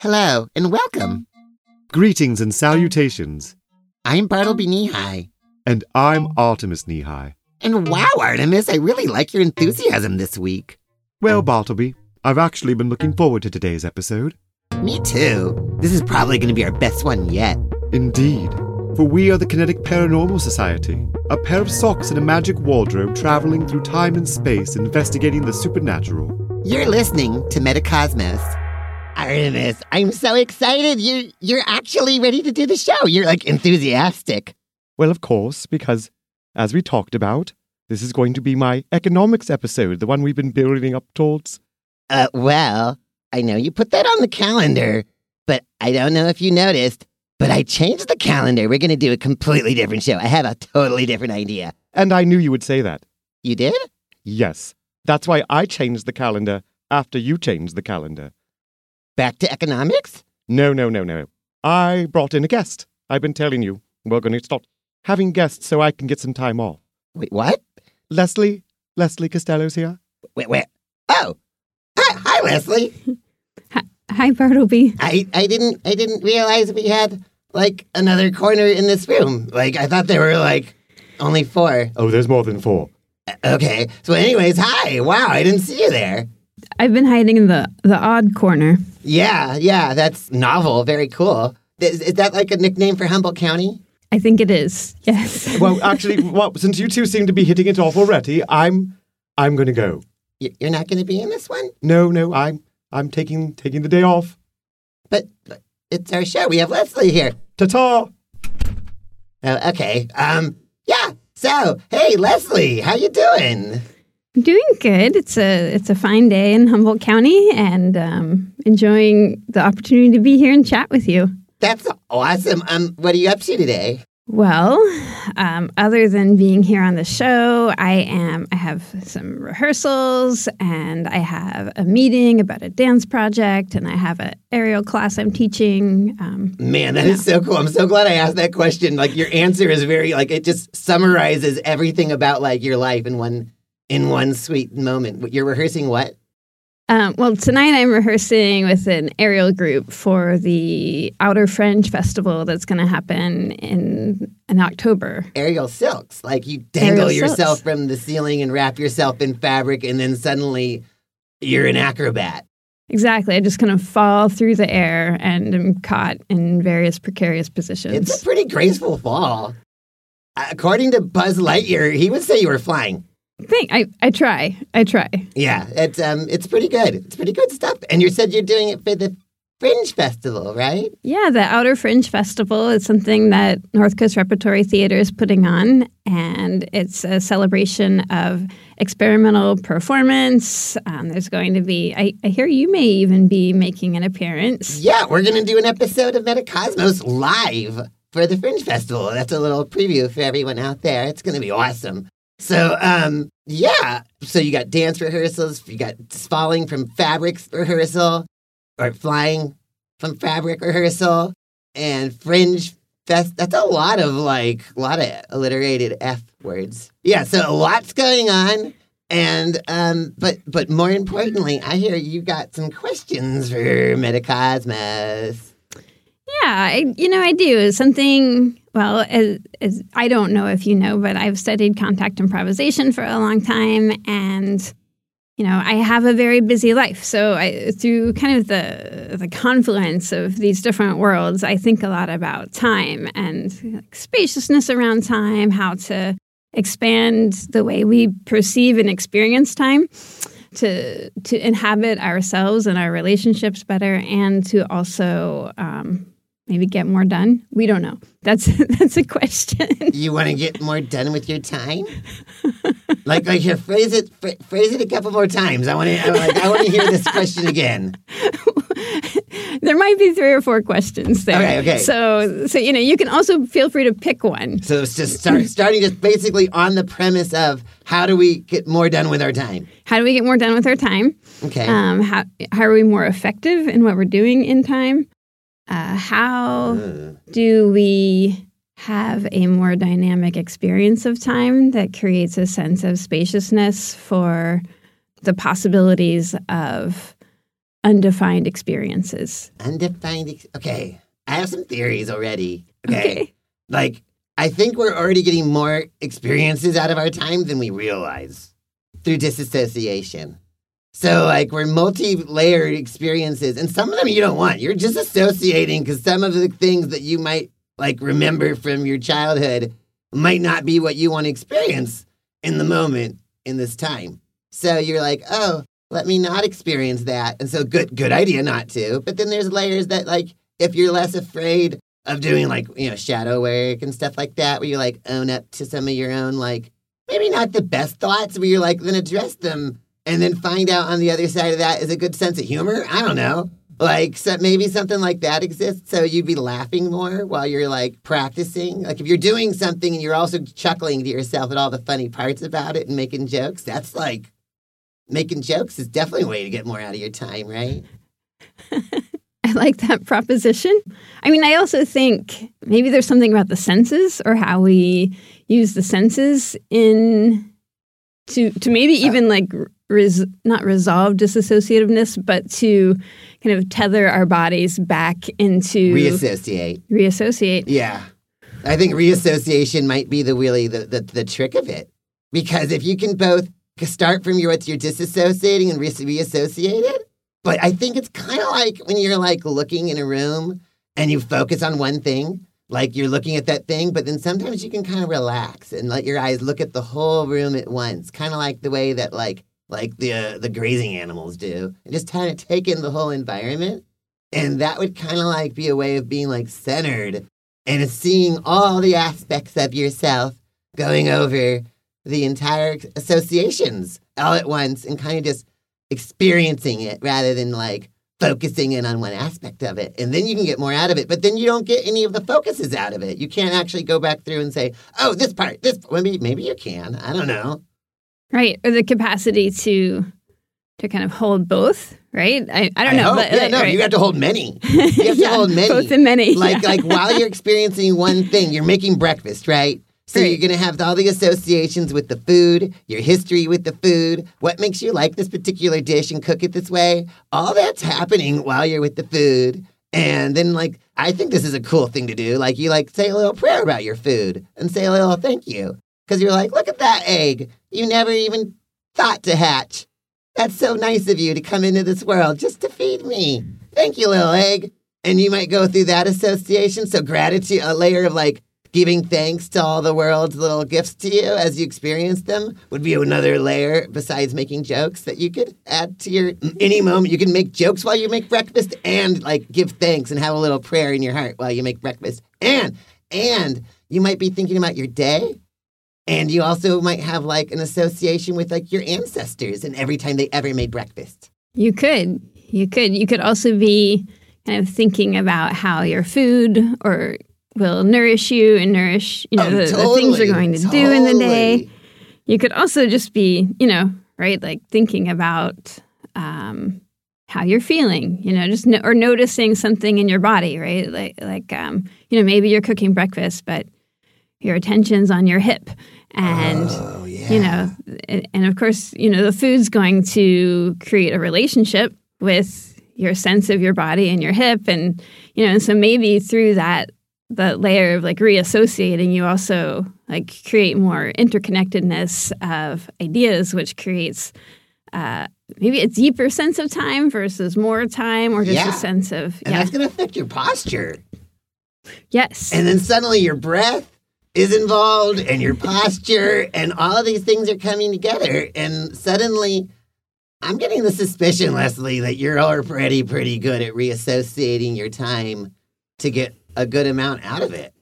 Hello and welcome. Greetings and salutations. I'm Bartleby Knee And I'm Artemus Knee And wow, Artemus, I really like your enthusiasm this week. Well, Bartleby, I've actually been looking forward to today's episode. Me too. This is probably going to be our best one yet. Indeed. For we are the Kinetic Paranormal Society, a pair of socks and a magic wardrobe traveling through time and space investigating the supernatural. You're listening to Metacosmos. Artemus, I'm so excited. You're, you're actually ready to do the show. You're like enthusiastic. Well, of course, because as we talked about, this is going to be my economics episode, the one we've been building up towards. Uh, well, I know you put that on the calendar, but I don't know if you noticed, but I changed the calendar. We're going to do a completely different show. I have a totally different idea. And I knew you would say that. You did? Yes. That's why I changed the calendar after you changed the calendar. Back to economics? No, no, no, no. I brought in a guest. I've been telling you, we're going to start having guests so I can get some time off. Wait, what? Leslie? Leslie Costello's here. Wait, wait. Oh, hi, hi Leslie. hi, hi, Bartleby. I, I didn't I didn't realize we had like another corner in this room. Like I thought there were like only four. Oh, there's more than four. Uh, okay. So, anyways, hi. Wow, I didn't see you there. I've been hiding in the the odd corner. Yeah, yeah, that's novel. Very cool. Is, is that like a nickname for Humboldt County? I think it is. Yes. well, actually, well, since you two seem to be hitting it off already, I'm I'm going to go. You're not going to be in this one? No, no, I'm I'm taking taking the day off. But, but it's our show. We have Leslie here. Ta-ta. Oh, okay. Um, yeah. So, hey, Leslie, how you doing? Doing good. It's a it's a fine day in Humboldt County, and um, enjoying the opportunity to be here and chat with you. That's awesome. Um, what are you up to today? Well, um, other than being here on the show, I am. I have some rehearsals, and I have a meeting about a dance project, and I have an aerial class I'm teaching. Um, Man, that is so cool. I'm so glad I asked that question. Like your answer is very like it just summarizes everything about like your life in one in one sweet moment. You're rehearsing what? Um, well, tonight I'm rehearsing with an aerial group for the Outer Fringe Festival that's going to happen in in October. Aerial silks, like you dangle aerial yourself silks. from the ceiling and wrap yourself in fabric, and then suddenly you're an acrobat. Exactly. I just kind of fall through the air and am caught in various precarious positions. It's a pretty graceful fall. According to Buzz Lightyear, he would say you were flying. Think I, I try. I try. Yeah, it's um it's pretty good. It's pretty good stuff. And you said you're doing it for the Fringe Festival, right? Yeah, the Outer Fringe Festival is something that North Coast Repertory Theater is putting on, and it's a celebration of experimental performance. Um, there's going to be, I, I, hear you may even be making an appearance. Yeah, we're going to do an episode of Metacosmos live for the Fringe Festival. That's a little preview for everyone out there. It's going to be awesome. So, um, yeah. So you got dance rehearsals, you got falling from fabrics rehearsal, or flying from fabric rehearsal, and fringe fest. That's a lot of like, a lot of alliterated F words. Yeah. So a lot's going on. And um, but but more importantly, I hear you got some questions for Metacosmos. Yeah, I, you know, I do. Something, well, as, as I don't know if you know, but I've studied contact improvisation for a long time. And, you know, I have a very busy life. So I, through kind of the, the confluence of these different worlds, I think a lot about time and like, spaciousness around time, how to expand the way we perceive and experience time to to inhabit ourselves and our relationships better, and to also um, maybe get more done? We don't know. That's that's a question. You want to get more done with your time? like like here, phrase it phrase it a couple more times. I want to like, I want to hear this question again. there might be three or four questions there. Okay, okay. So so you know, you can also feel free to pick one. So it's just start, starting just basically on the premise of how do we get more done with our time? How do we get more done with our time? Okay. Um, how how are we more effective in what we're doing in time? Uh, how do we have a more dynamic experience of time that creates a sense of spaciousness for the possibilities of undefined experiences. Undefined. Ex- okay. I have some theories already. Okay. Okay. Like, I think we're already getting more experiences out of our time than we realize through disassociation. So, like, we're multi layered experiences, and some of them you don't want. You're just associating because some of the things that you might, like, remember from your childhood might not be what you want to experience in the moment in this time. So, you're like, oh, let me not experience that. And so, good, good idea not to. But then there's layers that, like, if you're less afraid of doing, like, you know, shadow work and stuff like that, where you, like, own up to some of your own, like, maybe not the best thoughts, where you're like, then address them and then find out on the other side of that is a good sense of humor. I don't know. Like so maybe something like that exists, so you'd be laughing more while you're like practicing. Like if you're doing something and you're also chuckling to yourself at all the funny parts about it and making jokes, that's like making jokes is definitely a way to get more out of your time, right? I like that proposition. I mean, I also think maybe there's something about the senses or how we use the senses in to to maybe even like res, not resolve disassociativeness, but to kind of tether our bodies back into Reassociate. reassociate. Yeah. I think reassociation might be the really the, the, the trick of it. Because if you can both start from your what you're disassociating and re- reassociate it, but I think it's kind of like when you're like looking in a room and you focus on one thing, like you're looking at that thing, but then sometimes you can kind of relax and let your eyes look at the whole room at once, kind of like the way that like like the uh, the grazing animals do, and just kind of take in the whole environment. And that would kind of like be a way of being like centered and seeing all the aspects of yourself going over the entire associations all at once and kind of just experiencing it rather than like focusing in on one aspect of it. And then you can get more out of it, but then you don't get any of the focuses out of it. You can't actually go back through and say, oh, this part, this, maybe, maybe you can. I don't know. Right. Or the capacity to to kind of hold both, right? I, I don't know. but, yeah, like, no, right. you have to hold many. You have to hold many. Both and many. like yeah. like while you're experiencing one thing, you're making breakfast, right? So you're gonna have all the associations with the food, your history with the food, what makes you like this particular dish and cook it this way. All that's happening while you're with the food. And then like I think this is a cool thing to do. Like you like say a little prayer about your food and say a little thank you. Because you're like, look at that egg. You never even thought to hatch. That's so nice of you to come into this world just to feed me. Thank you, little egg. And you might go through that association. So, gratitude, a layer of like giving thanks to all the world's little gifts to you as you experience them would be another layer besides making jokes that you could add to your any moment. You can make jokes while you make breakfast and like give thanks and have a little prayer in your heart while you make breakfast. And, and you might be thinking about your day and you also might have like an association with like your ancestors and every time they ever made breakfast. You could. You could. You could also be kind of thinking about how your food or will nourish you and nourish, you know, Oh, the, the things you're going to do in the day. You could also just be, you know, right, like thinking about um, how you're feeling, you know, just no, or noticing something in your body, right? Like, like, um, you know, maybe you're cooking breakfast, but your attention's on your hip, and Oh, yeah. you know and, and of course you know the food's going to create a relationship with your sense of your body and your hip and you know and so maybe through that the layer of like reassociating you also like create more interconnectedness of ideas which creates uh, maybe a deeper sense of time versus more time or just Yeah. a sense of And yeah that's going to affect your posture. yes And then suddenly your breath is involved and your posture and all of these things are coming together. And suddenly I'm getting the suspicion, Leslie, that you're already pretty good at reassociating your time to get a good amount out of it.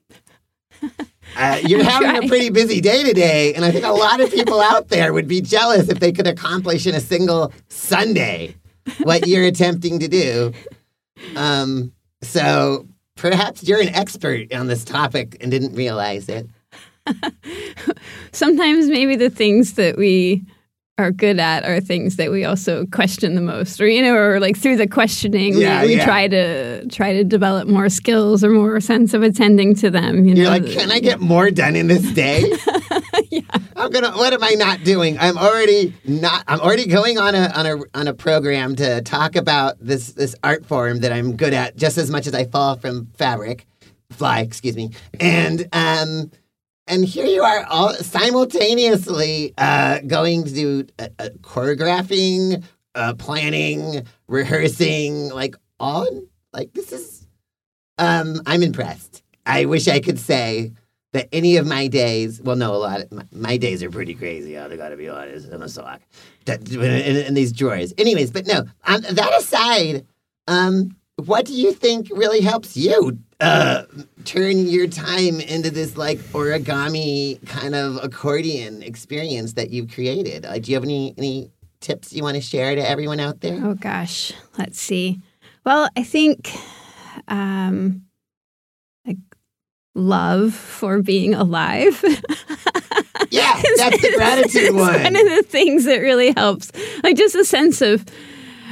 Uh, you're having a pretty busy day today, and I think a lot of people out there would be jealous if they could accomplish in a single Sunday what you're attempting to do. Um, so perhaps you're an expert on this topic and didn't realize it. sometimes maybe the things that we are good at are things that we also question the most or you know or like through the questioning Yeah, we, we yeah. try to try to develop more skills or more sense of attending to them you You're know like, can I get more done in this day? Yeah. I'm gonna. What am I not doing? I'm already not. I'm already going on a on a on a program to talk about this this art form that I'm good at just as much as I fall from fabric, fly. Excuse me. And um, and here you are all simultaneously uh, going to uh, uh, choreographing, uh, planning, rehearsing, like all like this is. Um, I'm impressed. I wish I could say that any of my days, well, no, a lot of my, my days are pretty crazy. I gotta be honest. I'm a sock that, in, in these drawers. Anyways, but no, um, that aside, um, what do you think really helps you uh, turn your time into this like origami kind of accordion experience that you've created? Uh, do you have any any tips you want to share to everyone out there? oh gosh let's see well i think um like love for being alive Yeah, that's the gratitude one. one of the things that really helps. Like just a sense of.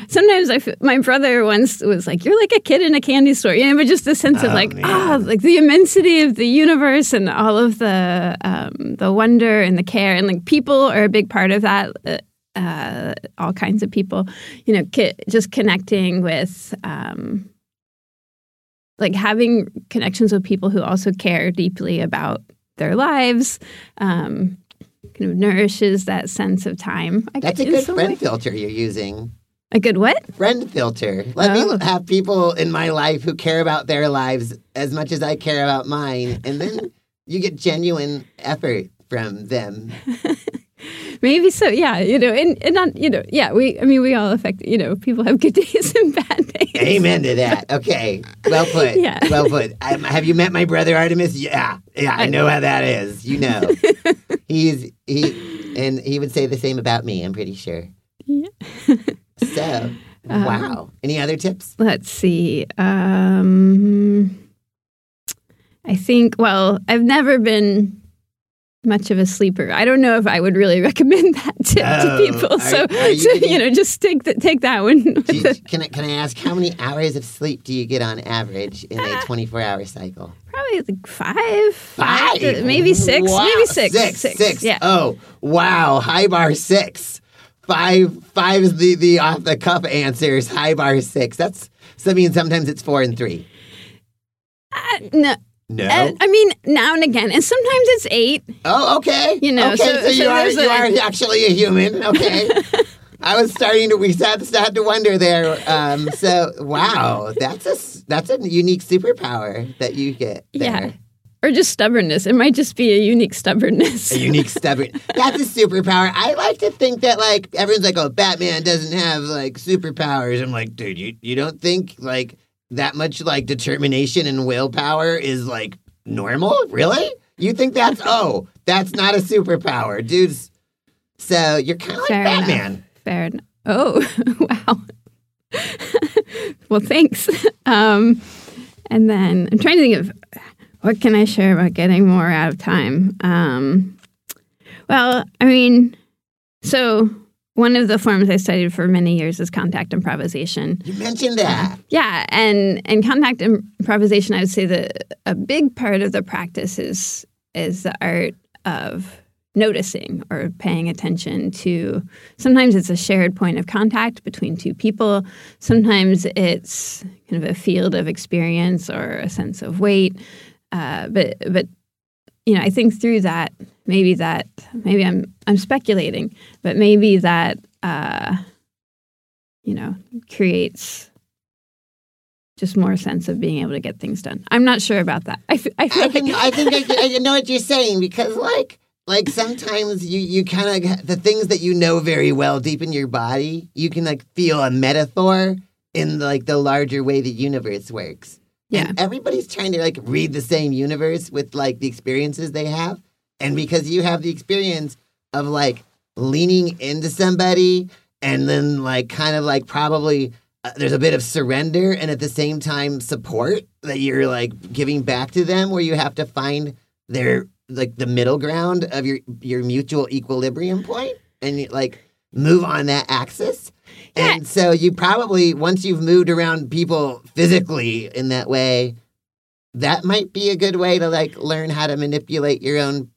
Sometimes I, f- my brother once was like, "You're like a kid in a candy store," you know, but just the sense of Oh, like, ah, like the immensity of the universe and all of the um, the wonder and the care and like people are a big part of that. Uh, uh, all kinds of people, you know, ki- just connecting with. Um, like having connections with people who also care deeply about their lives um, kind of nourishes that sense of time. I That's a good friend way. filter you're using. A good what? friend filter. Let Oh. me have people in my life who care about their lives as much as I care about mine, and then you get genuine effort from them. Maybe so. Yeah, you know, and, and not you know, yeah. We, I mean, we all affect. You know, people have good days and bad days. Amen to that. Okay, well put. Yeah. Well put. Um, have you met my brother Artemus? Yeah, yeah. I know how that is. You know, he's he, and he would say the same about me. I'm pretty sure. Yeah. So, wow. Any other tips? Let's see. Um, I think. Well, I've never been much of a sleeper. I don't know if I would really recommend that tip Oh, to people. are- so, are you so getting- you know, just take that take that one. you, the- can I can I ask how many hours of sleep do you get on average in a 24 hour cycle? Probably like five, Five, to- maybe six, Wow. maybe six, six, six. Yeah, Oh, wow. High bar six. Five, five is the the off the cuff answers. High bar six. That's so. I mean, sometimes it's four and three. Uh, no, No. uh, I mean now and again, and sometimes it's eight. oh, okay. You know, Okay, so- so, you so are you a- are actually a human. Okay. I was starting to. We had, had to wonder there. Um, so, wow, that's a that's a unique superpower that you get. There. Yeah, or just stubbornness. It might just be a unique stubbornness. a unique stubborn. That's a superpower. I like to think that like everyone's like, oh, Batman doesn't have like superpowers. I'm like, dude, you you don't think like that much like determination and willpower is like normal? Really? You think that's oh, that's not a superpower, dudes. So you're kind of like Fair enough. Batman. Fair enough. Oh, wow. well, thanks. Um, and then I'm trying to think of what can I share about getting more out of time. Um, well, I mean, so one of the forms I studied for many years is contact improvisation. You mentioned that. Yeah, and and contact improvisation, I would say that a big part of the practice is is the art of noticing or paying attention to. Sometimes it's a shared point of contact between two people. Sometimes it's kind of a field of experience or a sense of weight. Uh, but but you know, I think through that, maybe that maybe I'm I'm speculating, but maybe that uh, you know creates just more sense of being able to get things done. I'm not sure about that. I, f- I feel I, can, like I think I, can- I know what you're saying because like like sometimes you you kind of the things that you know very well deep in your body you can like feel a metaphor in like the larger way the universe works. Yeah. And everybody's trying to like read the same universe with like the experiences they have. And because you have the experience of like leaning into somebody and then like kind of like probably uh, there's a bit of surrender and at the same time support that you're like giving back to them where you have to find their like the middle ground of your your mutual equilibrium point and like move on that axis. And so you probably once you've moved around people physically in that way, that might be a good way to like learn how to manipulate your own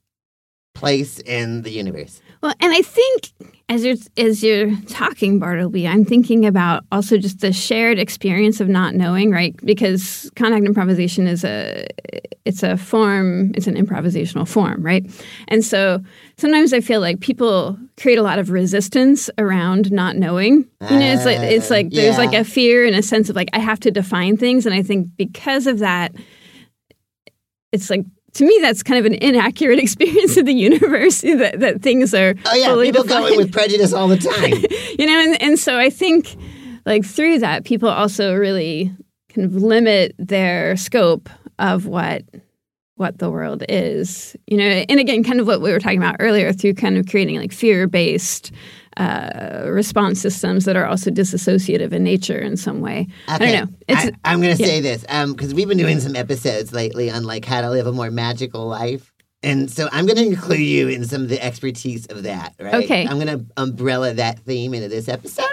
place in the universe. Well, and I think as you're as you're talking, Bartleby, I'm thinking about also just the shared experience of not knowing, right? Because contact improvisation is a it's a form, it's an improvisational form, right? And so sometimes I feel like people create a lot of resistance around not knowing. You know, it's like it's like there's like a fear and a sense of like I have to define things, and I think because of that, it's like to me that's kind of an inaccurate experience of the universe that, that things are Oh yeah, people go in with prejudice all the time. you know and, and so i think like through that people also really kind of limit their scope of what what the world is you know and again kind of what we were talking about earlier through kind of creating like fear based uh, response systems that are also disassociative in nature in some way i don't know it's I, am going to yeah. say this because we've been doing some episodes lately on like how to live a more magical life. And so I'm going to include you in some of the expertise of that, right? Okay. I'm going to umbrella that theme into this episode.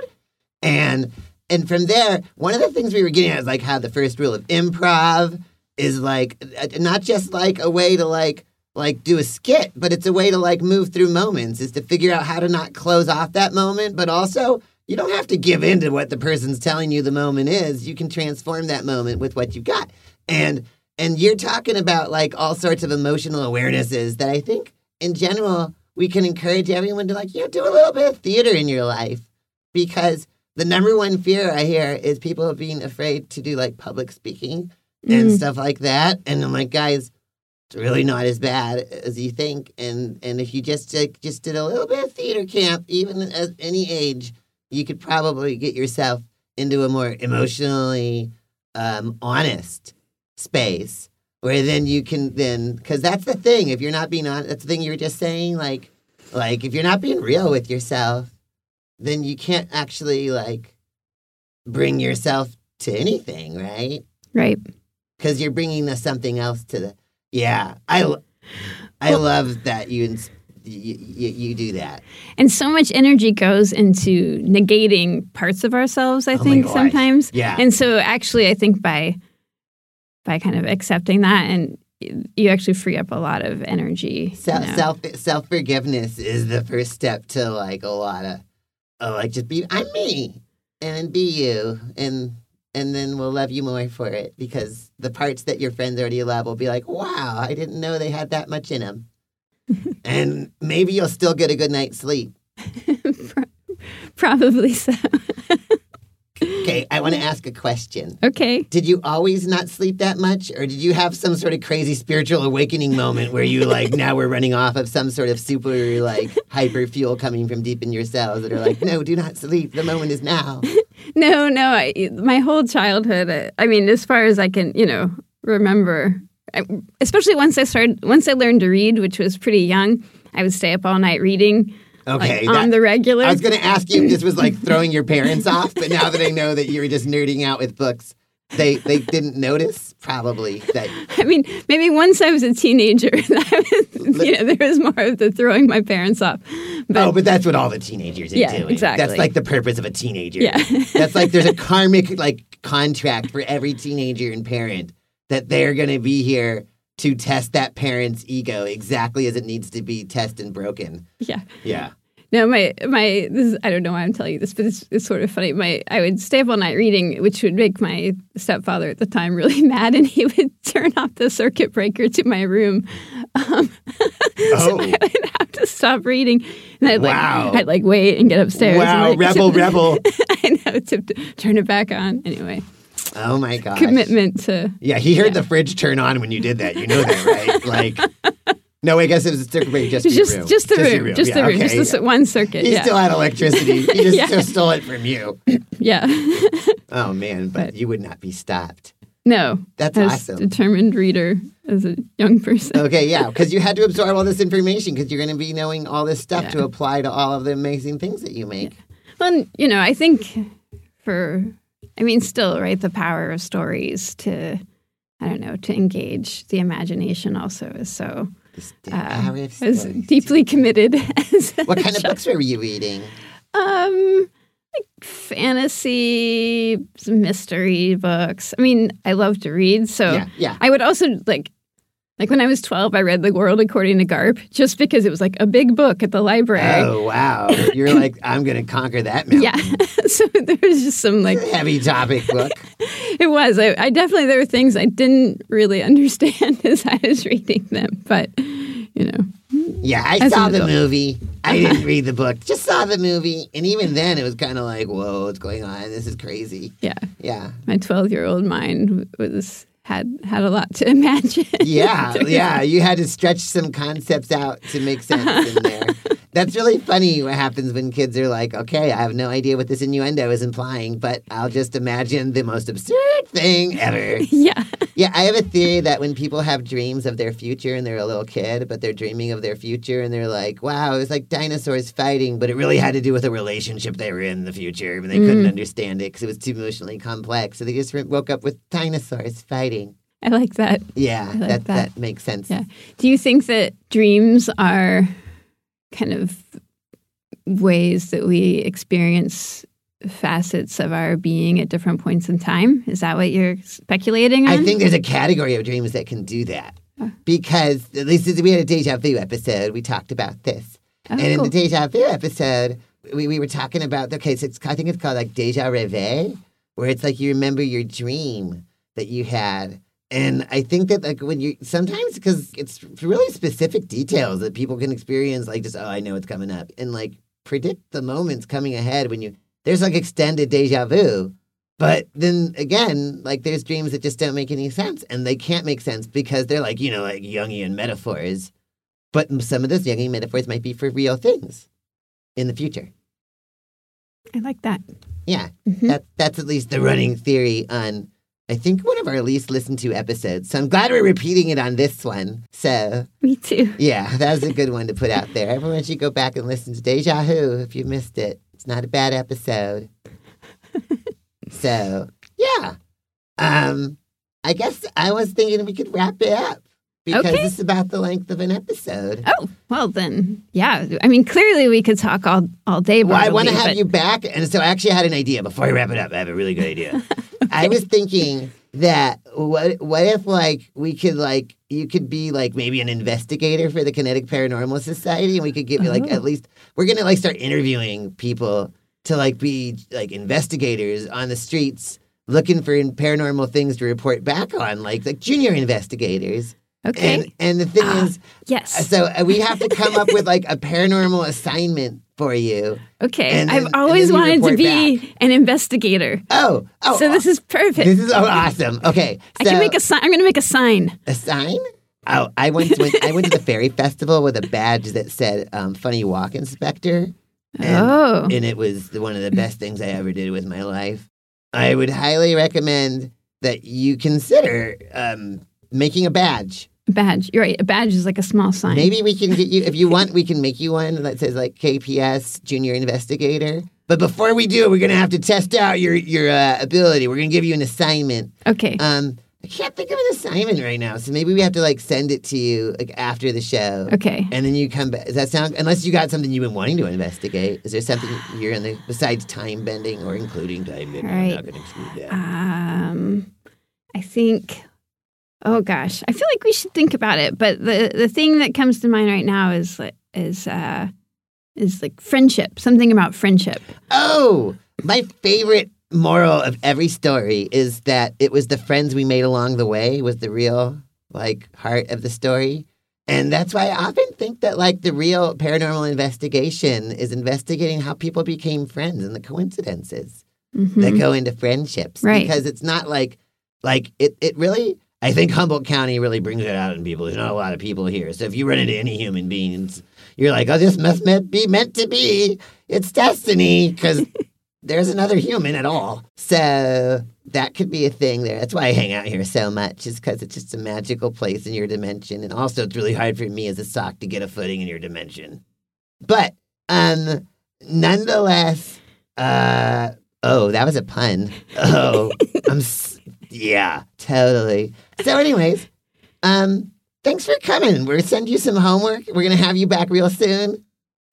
And and from there, one of the things we were getting at is like how the first rule of improv is like uh, not just like a way to like like do a skit, but it's a way to like move through moments is to figure out how to not close off that moment, but also you don't have to give in to what the person's telling you the moment is. You can transform that moment with what you've got. And and you're talking about like all sorts of emotional awarenesses that I think in general we can encourage everyone to like, you know, do a little bit of theater in your life because the number one fear I hear is people being afraid to do like public speaking and Mm. stuff like that. And I'm like, guys, it's really not as bad as you think. And and if you just like just did a little bit of theater camp, even at any age, you could probably get yourself into a more emotionally um, honest space where then you can then because that's the thing. If you're not being honest, that's the thing you were just saying. Like like if you're not being real with yourself, then you can't actually like bring yourself to anything, right? right because you're bringing the something else to the yeah I Well- love that you, ins- you you you do that. And so much energy goes into negating parts of ourselves i Oh think sometimes. Yeah. And so actually i think by by kind of accepting that and you actually free up a lot of energy you self know. self self forgiveness is the first step to like a lot of oh like just be i'm me and then be you and and then we'll love you more for it because the parts that your friends already love will be like wow i didn't know they had that much in them and maybe you'll still get a good night's sleep. Probably so okay i want to ask a question okay Did you always not sleep that much, or did you have some sort of crazy spiritual awakening moment where you like now we're running off of some sort of super like hyper fuel coming from deep in your cells that are like, no, do not sleep. The moment is now. no no I, my whole childhood uh, i mean as far as i can you know remember I, especially once i started once i learned to read which was pretty young i would stay up all night reading Okay, like, on that- the regular I was going to ask you if this was like throwing your parents off, but now that I know that you were just nerding out with books, they they didn't notice probably that. I mean, maybe once I was a teenager, that was, you know, there was more of the throwing my parents off. But oh, but that's what all the teenagers are Yeah, doing. exactly. That's like the purpose of a teenager. Yeah. that's like there's a karmic like contract for every teenager and parent that they're going to be here to test that parent's ego exactly as it needs to be tested and broken. yeah. Yeah. No, my my this is, I don't know why I'm telling you this, but it's, it's sort of funny. My I would stay up all night reading, which would make my stepfather at the time really mad, and he would turn off the circuit breaker to my room. Um, Oh. so I would have to stop reading, and I'd like Wow. I'd like wait and get upstairs. and, Wow, like, rebel, rebel. I know to turn it back on. Anyway, Oh my god. commitment to Yeah, he heard Yeah. the fridge turn on when you did that. You know that, right? like, no, I guess it was a circuit breaker just just room. just the your room, just Yeah, the room, okay, just the one circuit. He yeah, still had electricity. He just, Yeah. just stole it from you. yeah. Oh man, but But- you would not be stopped. no, That's as awesome. determined reader as a young person. Okay, yeah, because you had to absorb all this information because you're going to be knowing all this stuff to apply to all of the amazing things that you make. Well, you know, I think for, I mean, still, right, the power of stories to, I don't know, to engage the imagination also is so, uh, as deeply committed as What kind of books were you reading? Um, like fantasy, mystery books. I mean, I love to read, so Yeah, yeah. I would also like, like when I was twelve, I read The World According to Garp just because it was like a big book at the library. Oh wow! You're like, I'm gonna conquer that mountain. Yeah, so there was just some like Heavy topic book. it was. I, I definitely there were things I didn't really understand as I was reading them, but you know, Yeah, I saw the movie. I didn't read the book. Just saw the movie, and even then, it was kind of like, "Whoa, what's going on? This is crazy." yeah, Yeah, my twelve year old mind was had had a lot to imagine. yeah, yeah. You had to stretch some concepts out to make sense in there. That's really funny. What happens when kids are like, "Okay, I have no idea what this innuendo is implying, but I'll just imagine the most absurd thing ever." yeah. Yeah, I have a theory that when people have dreams of their future and they're a little kid, but they're dreaming of their future and they're like, wow, it was like dinosaurs fighting, but it really had to do with a relationship they were in in the future and they couldn't mm. understand it because it was too emotionally complex. So they just woke up with dinosaurs fighting. I like that. Yeah, like that, that. that makes sense. Yeah. Do you think that dreams are kind of ways that we experience facets of our being at different points in time? Is that what you're speculating on? I think there's a category of dreams that can do that. Because at least we had a deja vu episode, we talked about this. Oh, and in cool. the deja vu episode, we, we were talking about okay, so it's, I think it's called like deja reve, where it's like you remember your dream that you had. And I think that like when you sometimes because it's really specific details that people can experience, like just oh I know it's coming up, and like predict the moments coming ahead when you there's like extended deja vu. But then again, like there's dreams that just don't make any sense, and they can't make sense because they're like you know like Jungian metaphors. But some of those Jungian metaphors might be for real things in the future. I like that. Yeah, Mhm. that that's at least the running theory on. I think one of our least listened to episodes. So I'm glad we're repeating it on this one. So Me too. yeah, that was a good one to put out there. Everyone should go back and listen to Deja Vu if you missed it. It's not a bad episode. so yeah, um, I guess I was thinking we could wrap it up because Okay. is about the length of an episode. Oh, well then, yeah. I mean, clearly we could talk all all day. Well, I want to have but- you back, and so I actually had an idea. Before I wrap it up, I have a really good idea. I was thinking that what what if like we could like you could be like maybe an investigator for the Kinetic Paranormal Society, and we could give you like Oh. at least we're gonna like start interviewing people to like be like investigators on the streets looking for paranormal things to report back on, like like junior investigators. Okay. And and the thing Ah, is, yes. so uh, we have to come up with like a paranormal assignment for you. Okay. I've then- and always wanted to be an investigator. Oh, oh, so this is perfect. this is oh, awesome. Okay, I can make a sign. I'm going to make a sign. a sign. Oh, I went to I went to the fairy festival with a badge that said um, "Funny Walk Inspector," and, oh. and it was one of the best things I ever did with my life. I would highly recommend that you consider um, making a badge. Badge. You're right. A badge is like a small sign. Maybe we can get you if you want. We can make you one that says like KPS Junior Investigator. But before we do, we're gonna have to test out your your uh, ability. We're gonna give you an assignment. Okay. Um, I can't think of an assignment right now, so maybe we have to like send it to you like after the show, okay. and then you come back. Does that sound? Unless you got something you've been wanting to investigate, is there something you're in the besides time bending or including time bending? I'm Right. not going to exclude that. Um, I think. Oh gosh, I feel like we should think about it. But the the thing that comes to mind right now is is uh is like friendship. Something about friendship. Oh, my favorite moral of every story is that it was the friends we made along the way was the real like heart of the story. And that's why I often think that like the real paranormal investigation is investigating how people became friends and the coincidences Mhm. that go into friendships. Right. Because it's not like like it it really I think Humboldt County really brings it out in people. There's not a lot of people here. So if you run into any human beings, you're like, oh, this must be meant to be. It's destiny because there's another human at all. So that could be a thing there. That's why I hang out here so much, is because it's just a magical place in your dimension. And also, it's really hard for me as a sock to get a footing in your dimension. But um, nonetheless, uh, oh, that was a pun. Oh, I'm, s- yeah, totally. So, anyways, um, thanks for coming. We're gonna send you some homework. We're gonna have you back real soon.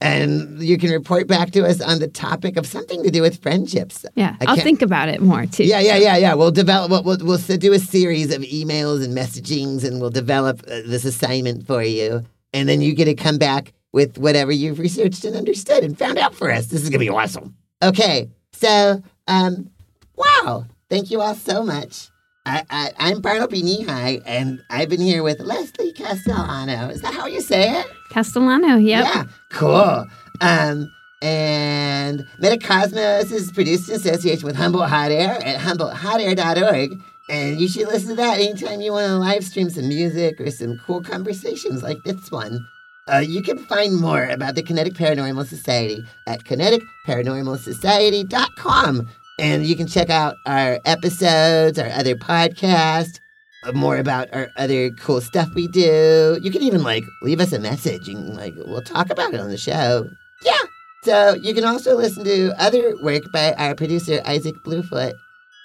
And you can report back to us on the topic of something to do with friendships. Yeah, I I'll can't- think about it more too. Yeah, yeah, yeah, yeah. We'll develop. We'll, we'll, we'll do a series of emails and messagings, and we'll develop uh, this assignment for you. And then you get to come back with whatever you've researched and understood and found out for us. This is gonna be awesome. Okay, so um, wow, thank you all so much. I, I I'm Bartleby Knee and I've been here with Leslie Castellano. Is that how you say it? Castellano. Yep. Yeah, cool. Um, and Metacosmos is produced in association with Humboldt Hot Air at humboldthotair.org. And you should listen to that anytime you want to live stream some music or some cool conversations like this one. Uh, you can find more about the Kinetic Paranormal Society at kineticparanormalsociety.com. And you can check out our episodes, our other podcasts, uh, more about our other cool stuff we do. You can even like leave us a message and like we'll talk about it on the show. Yeah. So you can also listen to other work by our producer Isaac Bluefoot.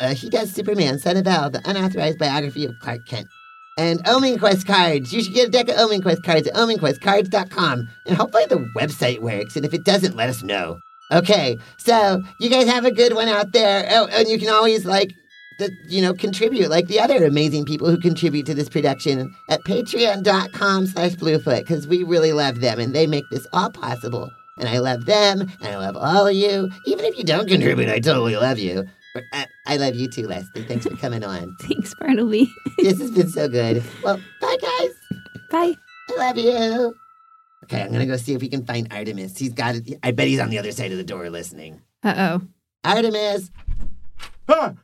Uh, he does Superman, Son of El, the unauthorized biography of Clark Kent. And Omen Quest cards. You should get a deck of Omen Quest cards at omenquestcards.com. And hopefully the website works. And if it doesn't, let us know. Okay, so you guys have a good one out there. Oh, and you can always like the, you know, contribute like the other amazing people who contribute to this production at patreon.com slash bluefoot because we really love them and they make this all possible. And I love them and I love all of you. Even if you don't contribute, I totally love you. I, uh, I love you too, Leslie. Thanks for coming on. Thanks, Bartleby. this has been so good. Well, bye, guys. Bye. I love you. Okay, I'm gonna go see if we can find Artemus. He's got it. I bet he's on the other side of the door listening. Uh oh. Artemus, Ah,